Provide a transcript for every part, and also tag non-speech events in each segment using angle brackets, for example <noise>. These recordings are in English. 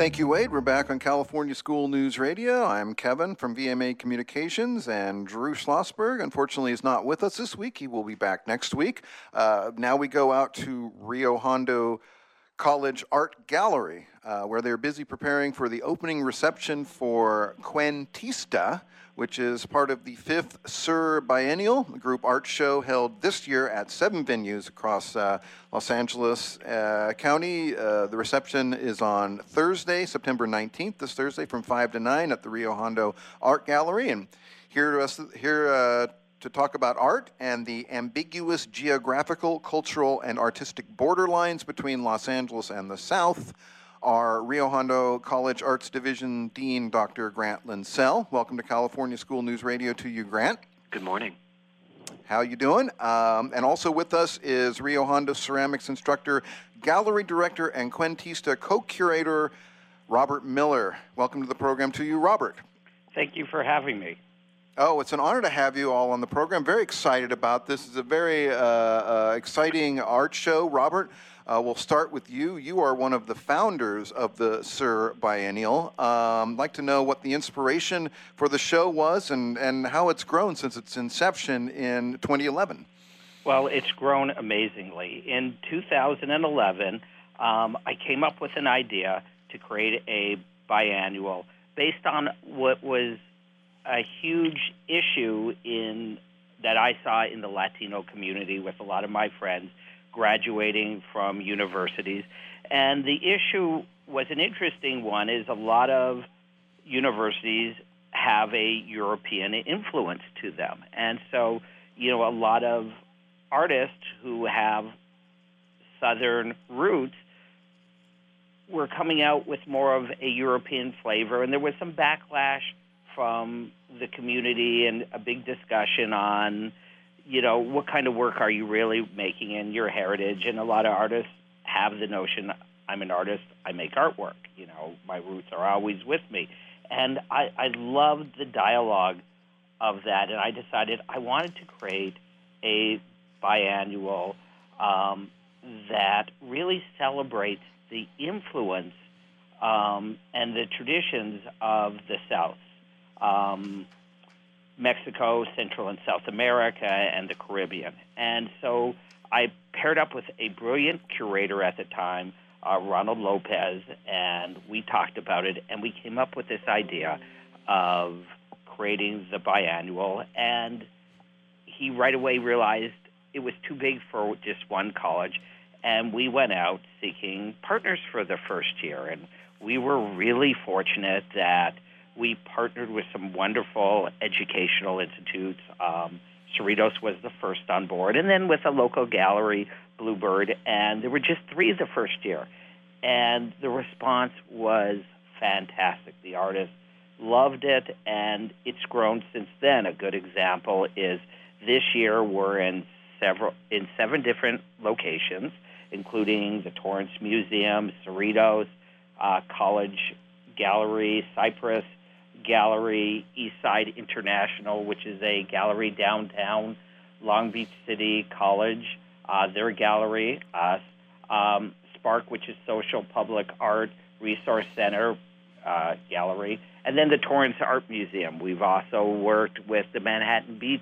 Thank you, Wade. We're back on California School News Radio. I'm Kevin from VMA Communications, and Drew Schlossberg, unfortunately, is not with us this week. He will be back next week. Uh, now we go out to Rio Hondo College Art Gallery, uh, where they're busy preparing for the opening reception for Cuentista, which is part of the fifth Sur Biennial, group art show held this year at seven venues across uh, Los Angeles uh, County. Uh, the reception is on Thursday, September 19th, this Thursday from 5 to 9 at the Rio Hondo Art Gallery. And here to, us, here, uh, to talk about art and the ambiguous geographical, cultural, and artistic borderlines between Los Angeles and the South our Rio Hondo College Arts Division Dean, Dr. Grant Linsell. Welcome to California School News Radio to you, Grant. Good morning. How you doing? Um, and also with us is Rio Hondo ceramics instructor, gallery director, and Cuentista co-curator, Robert Miller. Welcome to the program to you, Robert. Thank you for having me. Oh, it's an honor to have you all on the program. Very excited about this. It's a very uh, uh, exciting art show, Robert. Uh, we'll start with you. You are one of the founders of the Sur Biennial. Um, I'd like to know what the inspiration for the show was and, and how it's grown since its inception in 2011. Well, it's grown amazingly. In 2011, um, I came up with an idea to create a biannual based on what was a huge issue in that I saw in the Latino community with a lot of my friends graduating from universities. And the issue was an interesting one is a lot of universities have a European influence to them. And so, you know, a lot of artists who have southern roots were coming out with more of a European flavor and there was some backlash from the community and a big discussion on you know, what kind of work are you really making in your heritage? And a lot of artists have the notion, I'm an artist, I make artwork. You know, my roots are always with me. And I, I loved the dialogue of that, and I decided I wanted to create a biannual um, that really celebrates the influence um, and the traditions of the South. Um, Mexico, Central and South America, and the Caribbean. And so I paired up with a brilliant curator at the time, uh, Ronald Lopez, and we talked about it, and we came up with this idea of creating the biannual. And he right away realized it was too big for just one college, and we went out seeking partners for the first year. And we were really fortunate that we partnered with some wonderful educational institutes. Um, Cerritos was the first on board, and then with a local gallery, Bluebird, and there were just three the first year. And the response was fantastic. The artists loved it, and it's grown since then. A good example is this year we're in several in seven different locations, including the Torrance Museum, Cerritos, uh, College Gallery, Cypress, gallery, Eastside International, which is a gallery downtown Long Beach City College, uh, their gallery, us, um, Spark, which is Social Public Art Resource Center uh, Gallery, and then the Torrance Art Museum. We've also worked with the Manhattan Beach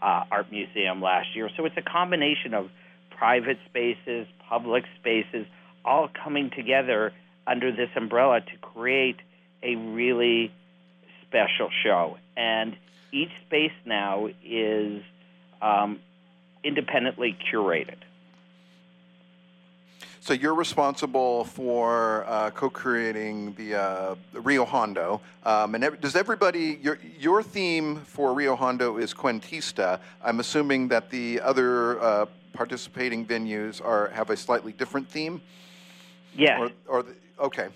uh, Art Museum last year. So it's a combination of private spaces, public spaces, all coming together under this umbrella to create a really special show. And each space now is um, independently curated. So you're responsible for uh, co-creating the, uh, Rio Hondo, um, and does everybody your your theme for Rio Hondo is Cuentista? I'm assuming that the other uh, participating venues are have a slightly different theme. Yeah. Or, or the, okay,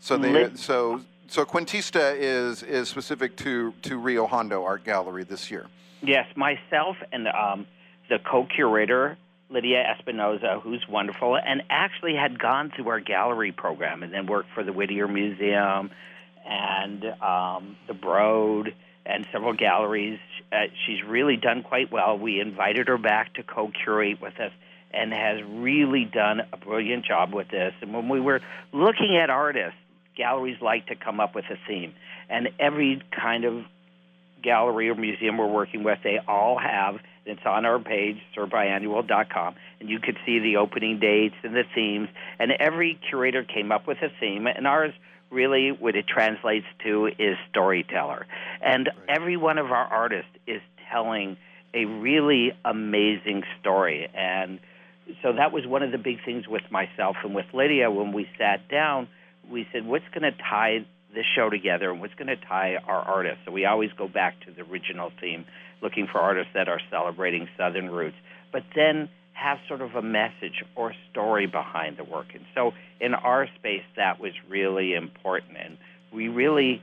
so they so so Cuentista is is specific to to Rio Hondo Art Gallery this year. Yes, myself and um, the co-curator Lydia Espinoza, who's wonderful, and actually had gone through our gallery program and then worked for the Whittier Museum and um, the Broad and several galleries. Uh, she's really done quite well. We invited her back to co-curate with us and has really done a brilliant job with this. And when we were looking at artists, galleries like to come up with a theme, and every kind of gallery or museum we're working with, they all have. It's on our page, surbiannual.com, and you could see the opening dates and the themes. And every curator came up with a theme, and ours really what it translates to is storyteller. And right. every one of our artists is telling a really amazing story. And so that was one of the big things with myself and with Lydia when we sat down. We said, what's going to tie this show together and what's going to tie our artists? So we always go back to the original theme, looking for artists that are celebrating Southern roots. But then have sort of a message or story behind the work. And so in our space, that was really important. And we really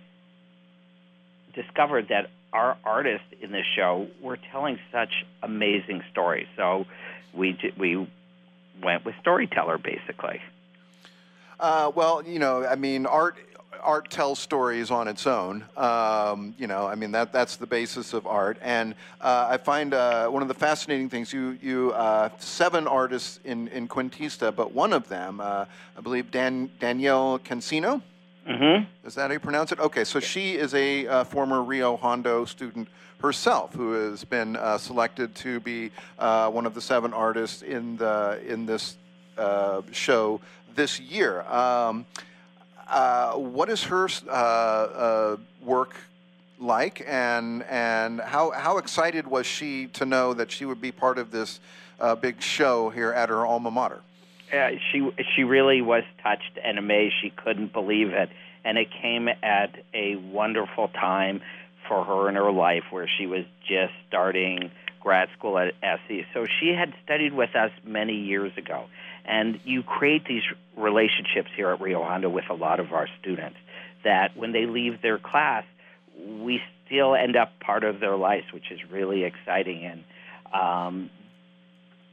discovered that our artists in this show were telling such amazing stories. So we, we went with storyteller, basically. Uh, well, you know, I mean, art art tells stories on its own. Um, you know, I mean that that's the basis of art. And uh, I find uh, one of the fascinating things you you uh, seven artists in in Cuentista, but one of them, uh, I believe, Dan, Danielle Cancino. Mm-hmm. Is that how you pronounce it? Okay, so she is a uh, former Rio Hondo student herself, who has been uh, selected to be one of the seven artists in the in this show this year. Um, uh, what is her uh, uh, work like, and and how how excited was she to know that she would be part of this uh, big show here at her alma mater? she she really was touched and amazed. She couldn't believe it, and it came at a wonderful time for her in her life, where she was just starting grad school at SC. So she had studied with us many years ago, and you create these relationships here at Rio Hondo with a lot of our students that when they leave their class, we still end up part of their lives, which is really exciting. And um,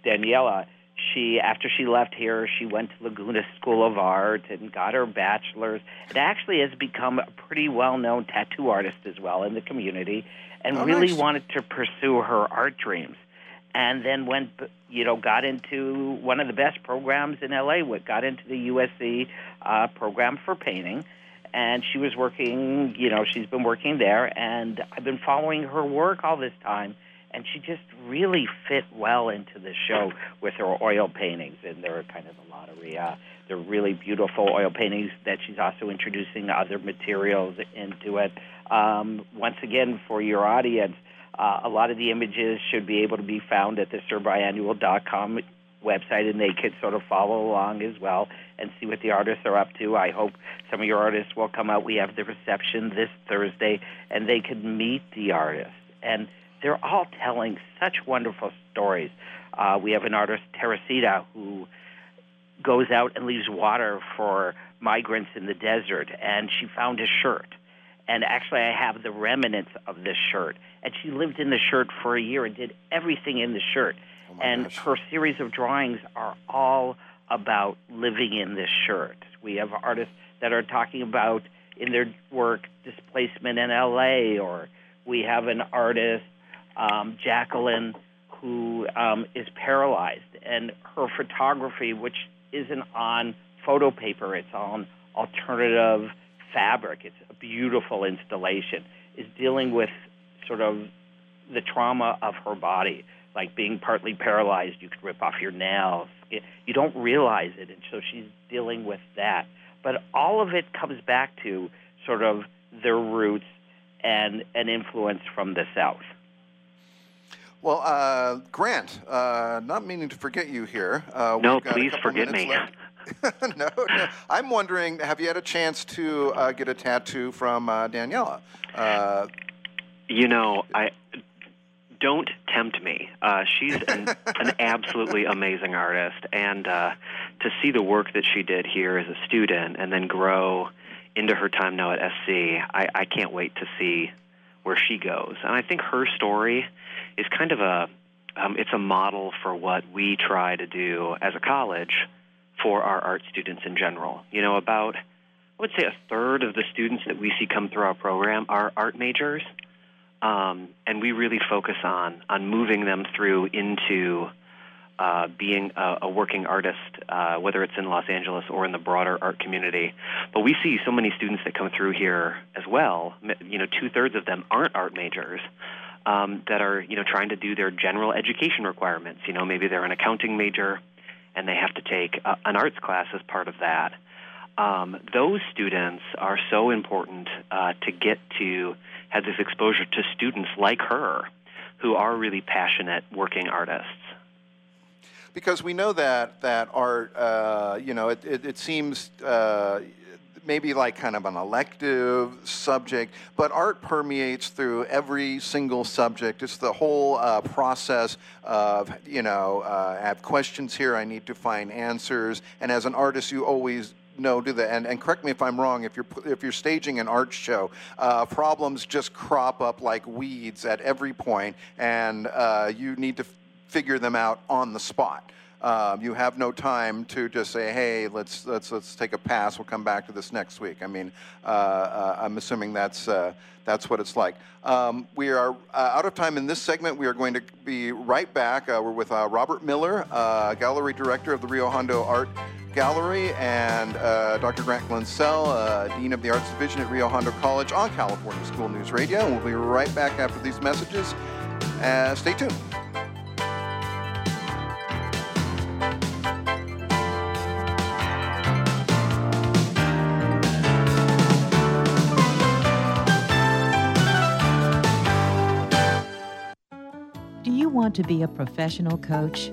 Daniela, she after she left here, she went to Laguna School of Art and got her bachelor's. It actually has become a pretty well-known tattoo artist as well in the community, and oh, really nice. wanted to pursue her art dreams and then went, you know, got into one of the best programs in LA. What Got into the USC uh, program for painting, and she was working. You know, she's been working there, and I've been following her work all this time. And she just really fit well into the show with her oil paintings, and they're kind of a lottery. Uh, they're really beautiful oil paintings that she's also introducing other materials into it. Um, once again, for your audience, uh, a lot of the images should be able to be found at the surbiannual.com website, and they could sort of follow along as well and see what the artists are up to. I hope some of your artists will come out. We have the reception this Thursday, and they could meet the artists. And they're all telling such wonderful stories. Uh, we have an artist, Teresita, who goes out and leaves water for migrants in the desert, and she found a shirt and actually I have the remnants of this shirt. And she lived in the shirt for a year and did everything in the shirt. Oh and gosh. her series of drawings are all about living in this shirt. We have artists that are talking about in their work displacement in LA, or we have an artist, um, Jacqueline, who um, is paralyzed, and her photography, which isn't on photo paper, it's on alternative fabric. It's a beautiful installation. Is dealing with sort of the trauma of her body, like being partly paralyzed. You could rip off your nails. You don't realize it, and so she's dealing with that. But all of it comes back to sort of their roots and an influence from the South. Well, uh, Grant, uh, not meaning to forget you here. Uh, no, please forget me. <laughs> no, no, I'm wondering, have you had a chance to uh, get a tattoo from uh, Daniela? You know, I don't tempt me. Uh, she's an, <laughs> an absolutely amazing artist, and uh, to see the work that she did here as a student and then grow into her time now at SC, I, I can't wait to see where she goes. And I think her story is kind of a um, it's a model for what we try to do as a college for our art students in general. You know, about I would say a third of the students that we see come through our program are art majors, um, and we really focus on on moving them through into uh, being a, a, working artist, uh, whether it's in Los Angeles or in the broader art community. But we see so many students that come through here as well. You know, two thirds of them aren't art majors. Um, that are you know trying to do their general education requirements. You know, maybe they're an accounting major, and they have to take a, an arts class as part of that. Um, those students are so important uh, to get to have this exposure to students like her, who are really passionate working artists because we know that that art, uh, you know, it, it, it seems uh, maybe like kind of an elective subject, but art permeates through every single subject. It's the whole uh, process of, you know, uh, I have questions here, I need to find answers, and as an artist, you always know do that and, and correct me if i'm wrong if you're if you're staging an art show uh, problems just crop up like weeds at every point and uh, you need to figure them out on the spot. Um, you have no time to just say, "Hey, let's let's let's take a pass. We'll come back to this next week." I mean, uh, uh, I'm assuming that's uh, that's what it's like. Um, we are uh, out of time in this segment. We are going to be right back. Uh, we're with uh, Robert Miller, gallery director of the Rio Hondo Art Gallery, and uh, Dr. Grant Linsell, uh, dean of the Arts Division at Rio Hondo College, on California School News Radio. And we'll be right back after these messages. Uh, stay tuned. Do you want to be a professional coach?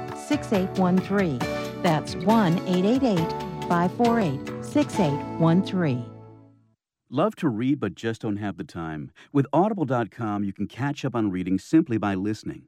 6813. That's 1 888 548 6813. Love to read but just don't have the time? With Audible.com, you can catch up on reading simply by listening.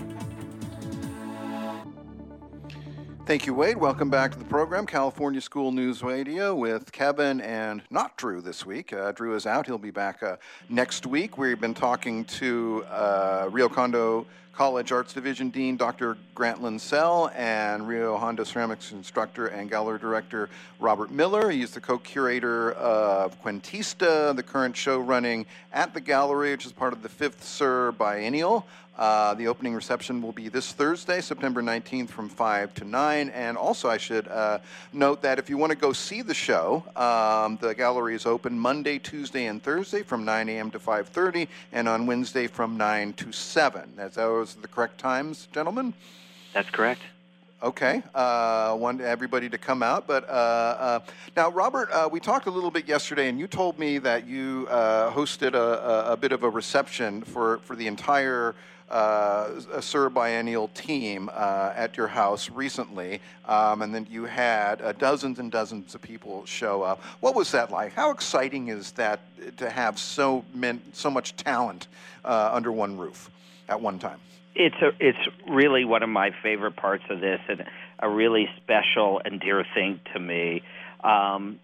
Thank you, Wade. Welcome back to the program, California School News Radio, with Kevin and not Drew this week. Uh, Drew is out. He'll be back uh, next week. We've been talking to uh, Rio Hondo College Arts Division Dean Dr. Grant Linsell and Rio Hondo ceramics instructor and gallery director Robert Miller. He's the co-curator of Cuentista, the current show running at the gallery, which is part of the Fifth Sur Biennial. Uh, the opening reception will be this Thursday, September 19th from 5 to 9. And also, I should uh, note that if you want to go see the show, um, the gallery is open Monday, Tuesday, and Thursday from 9 a.m. to 5.30, and on Wednesday from 9 to 7. That's those are the correct times, gentlemen? That's correct. Okay, uh, want everybody to come out. But uh, uh, now, Robert, uh, we talked a little bit yesterday, and you told me that you uh, hosted a, a, a, bit of a reception for, for the entire uh, SUR Biennial team uh, at your house recently, um, and then you had uh, dozens and dozens of people show up. What was that like? How exciting is that to have so men, so much talent uh, under one roof at one time? It's a, it's really one of my favorite parts of this, and a really special and dear thing to me. Um,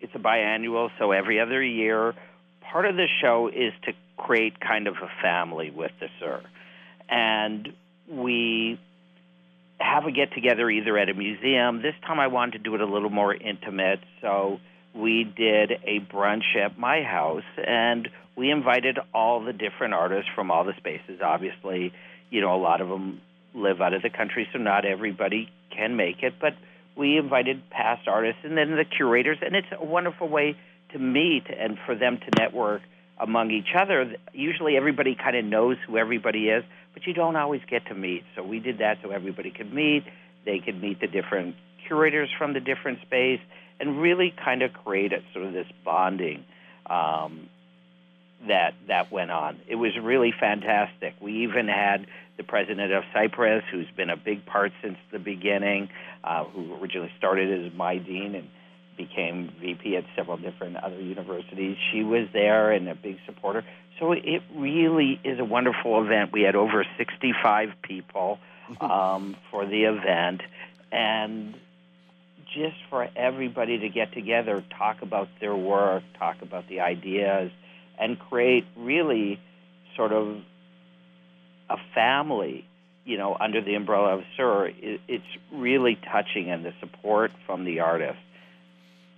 it's a biannual, so every other year. Part of the show is to create kind of a family with the Sur, and we have a get together either at a museum. This time I wanted to do it a little more intimate, so we did a brunch at my house and we invited all the different artists from all the spaces. Obviously, you know, a lot of them live out of the country, so not everybody can make it, but we invited past artists and then the curators, and it's a wonderful way to meet and for them to network among each other. Usually everybody kind of knows who everybody is, but you don't always get to meet. So we did that so everybody could meet. They could meet the different curators from the different space and really kind of create a, sort of this bonding um, that that went on. It was really fantastic. We even had the president of Cypress, who's been a big part since the beginning, uh, who originally started as my dean and became VP at several different other universities. She was there and a big supporter. So it really is a wonderful event. We had over 65 people <laughs> um, for the event, and just for everybody to get together, talk about their work, talk about the ideas, and create really sort of a family, you know, under the umbrella of SUR. It's really touching, and the support from the artists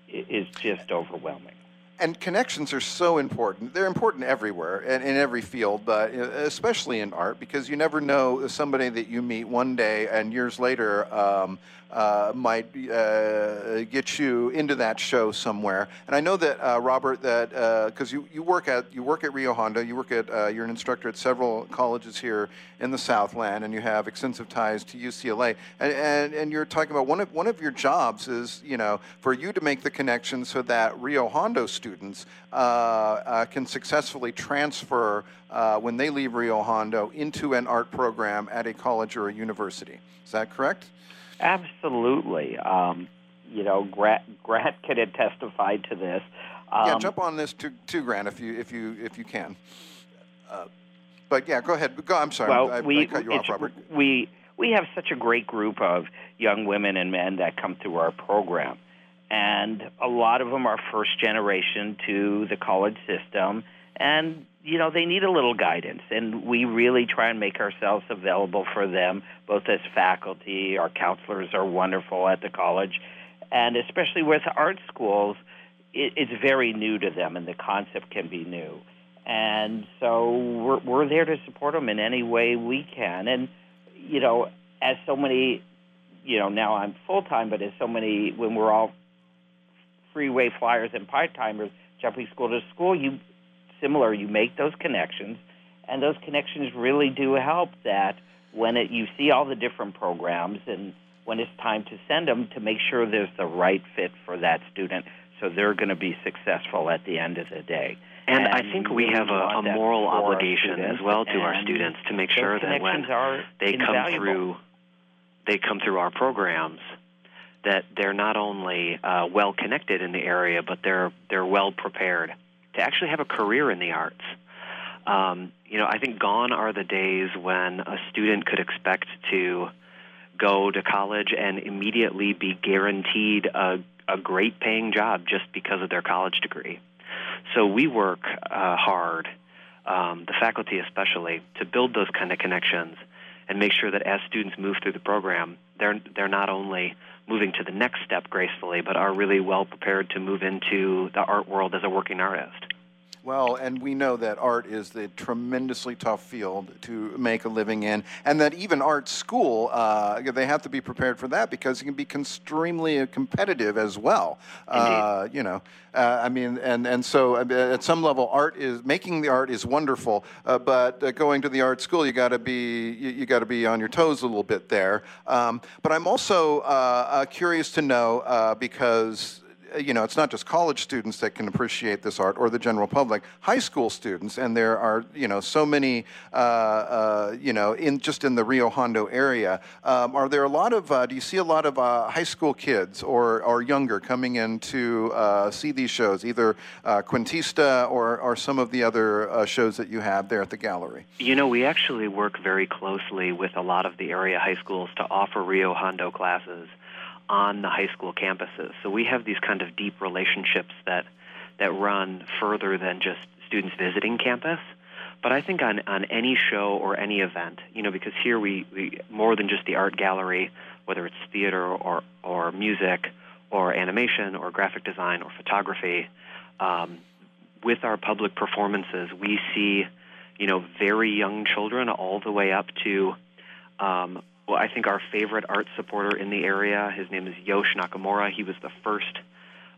is just overwhelming and connections are so important. They're important everywhere and in every field, but especially in art because you never know somebody that you meet one day and years later um, uh, might uh, get you into that show somewhere. And I know that uh, Robert, that because uh, you, you work at you work at Rio Hondo, you work at uh, you're an instructor at several colleges here in the Southland, and you have extensive ties to UCLA. And, and, and you're talking about one of one of your jobs is you know for you to make the connection so that Rio Hondo students can successfully transfer when they leave Rio Hondo into an art program at a college or a university. Is that correct? Absolutely. Um, you know, Grant, Grant could have testified to this. Um, yeah, jump on this too, too, Grant, if you if you if you can. Uh, but yeah, go ahead. Go. I'm sorry. Well, I, we, I cut you off, Robert. We we have such a great group of young women and men that come through our program, and a lot of them are first generation to the college system, and you know they need a little guidance. And we really try and make ourselves available for them both as faculty our counselors are wonderful at the college. And especially with art schools it, it's very new to them and the concept can be new. And so we're we're there to support them in any way we can. And you know as so many you know now I'm full time but as so many when we're all freeway flyers and part timers jumping school to school you similar, you make those connections, and those connections really do help that when it, you see all the different programs and when it's time to send them to make sure there's the right fit for that student so they're going to be successful at the end of the day. And, and I think we have a, a moral obligation as well to our students to make sure that when they come through, they come through our programs, that they're not only uh, well connected in the area, but they're they're well prepared to actually have a career in the arts. Um, you know, I think gone are the days when a student could expect to go to college and immediately be guaranteed a, a great paying job just because of their college degree. So we work uh, hard, um, the faculty especially, to build those kind of connections and make sure that as students move through the program, they're they're not only moving to the next step gracefully, but are really well prepared to move into the art world as a working artist. Well, and we know that art is the tremendously tough field to make a living in, and that even art school, uh, they have to be prepared for that because it can be extremely competitive as well. Uh, you know, uh, I mean, and and so uh, at some level, art is making the art is wonderful, uh, but uh, going to the art school, you got to be you, you got to be on your toes a little bit there. Um, but I'm also curious to know because uh, you know, it's not just college students that can appreciate this art or the general public, high school students, and there are, you know, so many, uh, uh, you know, in just in the Rio Hondo area. Um, are there a lot of, uh, do you see a lot of uh, high school kids or, or younger coming in to uh, see these shows, either Cuentista or, or some of the other shows that you have there at the gallery? You know, we actually work very closely with a lot of the area high schools to offer Rio Hondo classes on the high school campuses. So we have these kind of deep relationships that that run further than just students visiting campus. But I think on, on any show or any event, you know, because here we, we more than just the art gallery, whether it's theater or, or music or animation or graphic design or photography, um, with our public performances, we see, you know, very young children all the way up to um, well, I think our favorite art supporter in the area, his name is Yosh Nakamura. He was the first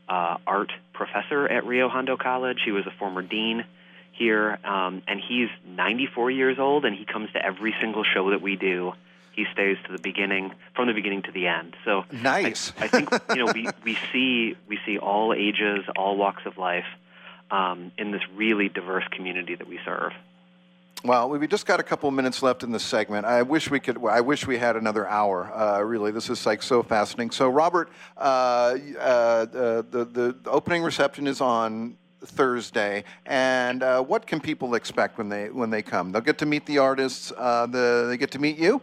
uh, art professor at Rio Hondo College. He was a former dean here, um, and he's 94 years old, and he comes to every single show that we do. He stays to the beginning, from the beginning to the end. So nice. I, I think you know we, we see we see all ages, all walks of life um, in this really diverse community that we serve. Well, we've just got a couple of minutes left in the segment. I wish we could. I wish we had another hour. Uh, really, this is like so fascinating. So, Robert, uh, uh, the, the the opening reception is on Thursday, and uh, what can people expect when they when they come? They'll get to meet the artists. Uh, the, they get to meet you.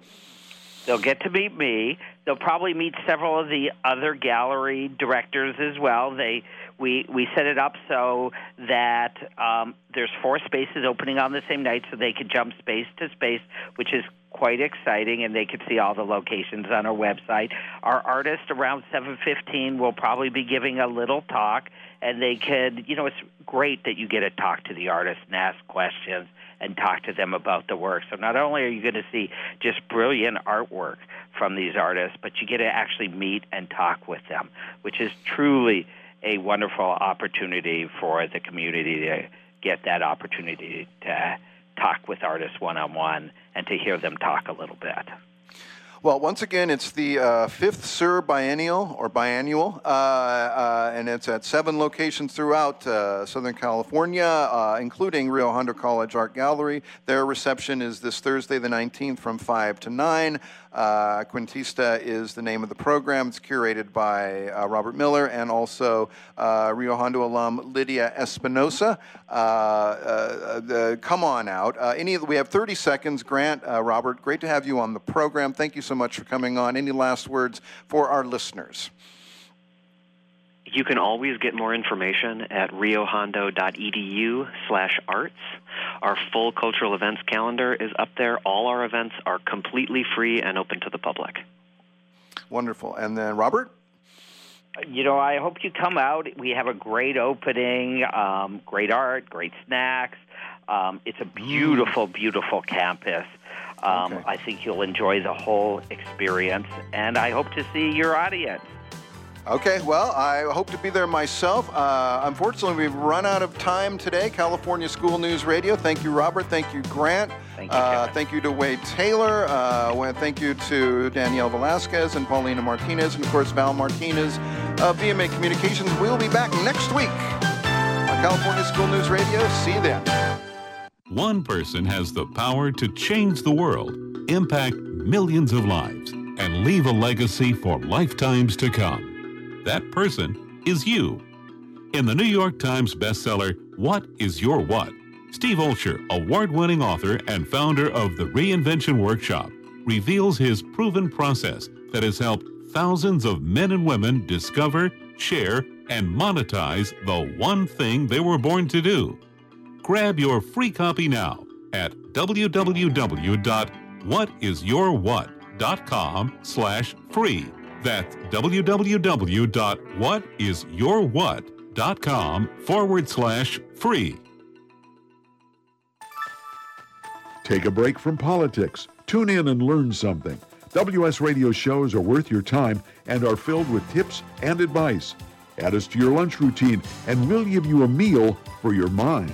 They'll get to meet me. They'll probably meet several of the other gallery directors as well. They we we set it up so that um, there's four spaces opening on the same night, so they could jump space to space, which is quite exciting, and they could see all the locations on our website. Our artist around 7:15 will probably be giving a little talk, and they could, you know, it's great that you get to talk to the artist and ask questions and talk to them about the work. So not only are you going to see just brilliant artwork from these artists, but you get to actually meet and talk with them, which is truly a wonderful opportunity for the community to get that opportunity to talk with artists one on one and to hear them talk a little bit. Well, once again, it's the uh, fifth SUR biennial or biannual, uh, uh, and it's at seven locations throughout uh, Southern California, uh, including Rio Hondo College Art Gallery. Their reception is this Thursday, the 19th, from 5 to 9. Uh, Cuentista is the name of the program. It's curated by uh, Robert Miller and also uh, Rio Hondo alum Lydia Espinosa. Uh, uh, come on out. any of we have 30 seconds. Grant, Robert, great to have you on the program. Thank you so much for coming on. Any last words for our listeners? You can always get more information at riohondo.edu slash arts. Our full cultural events calendar is up there. All our events are completely free and open to the public. Wonderful. And then, Robert? You know, I hope you come out. We have a great opening, um, great art, great snacks. Um, it's a beautiful, beautiful campus. Um, okay. I think you'll enjoy the whole experience, and I hope to see your audience. Okay, well, I hope to be there myself. Uh, unfortunately, we've run out of time today. California School News Radio. Thank you, Robert. Thank you, Grant. Thank you. Uh, thank you to Wade Taylor. Uh, thank you to Danielle Velasquez and Paulina Martinez, and of course, Val Martinez of VMA Communications. We'll be back next week on on California School News Radio. See you then. One person has the power to change the world, impact millions of lives, and leave a legacy for lifetimes to come. That person is you. In the New York Times bestseller, What is Your What? Steve Olsher, award winning author and founder of the Reinvention Workshop, reveals his proven process that has helped thousands of men and women discover, share, and monetize the one thing they were born to do. Grab your free copy now at www.whatisyourwhat.com slash free. That's www.whatisyourwhat.com forward slash free. Take a break from politics. Tune in and learn something. WS Radio shows are worth your time and are filled with tips and advice. Add us to your lunch routine, and we'll give you a meal for your mind.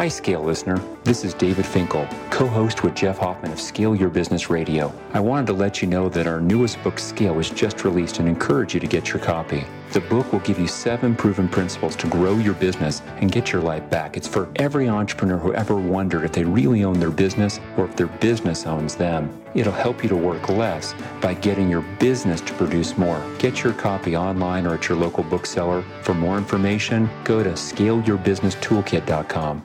Hi, Scale listener. This is David Finkel, co host with Jeff Hoffman of Scale Your Business Radio. I wanted to let you know that our newest book, Scale, was just released and encourage you to get your copy. The book will give you seven proven principles to grow your business and get your life back. It's for every entrepreneur who ever wondered if they really own their business or if their business owns them. It'll help you to work less by getting your business to produce more. Get your copy online or at your local bookseller. For more information, go to scaleyourbusinesstoolkit.com.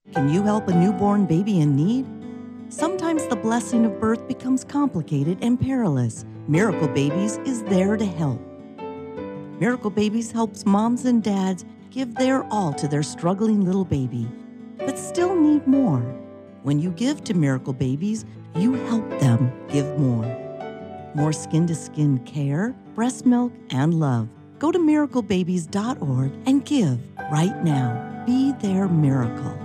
Can you help a newborn baby in need? Sometimes the blessing of birth becomes complicated and perilous. Miracle Babies is there to help. Miracle Babies helps moms and dads give their all to their struggling little baby, but still need more. When you give to Miracle Babies, you help them give more. More skin to skin care, breast milk, and love. Go to miraclebabies.org and give right now. Be their miracle.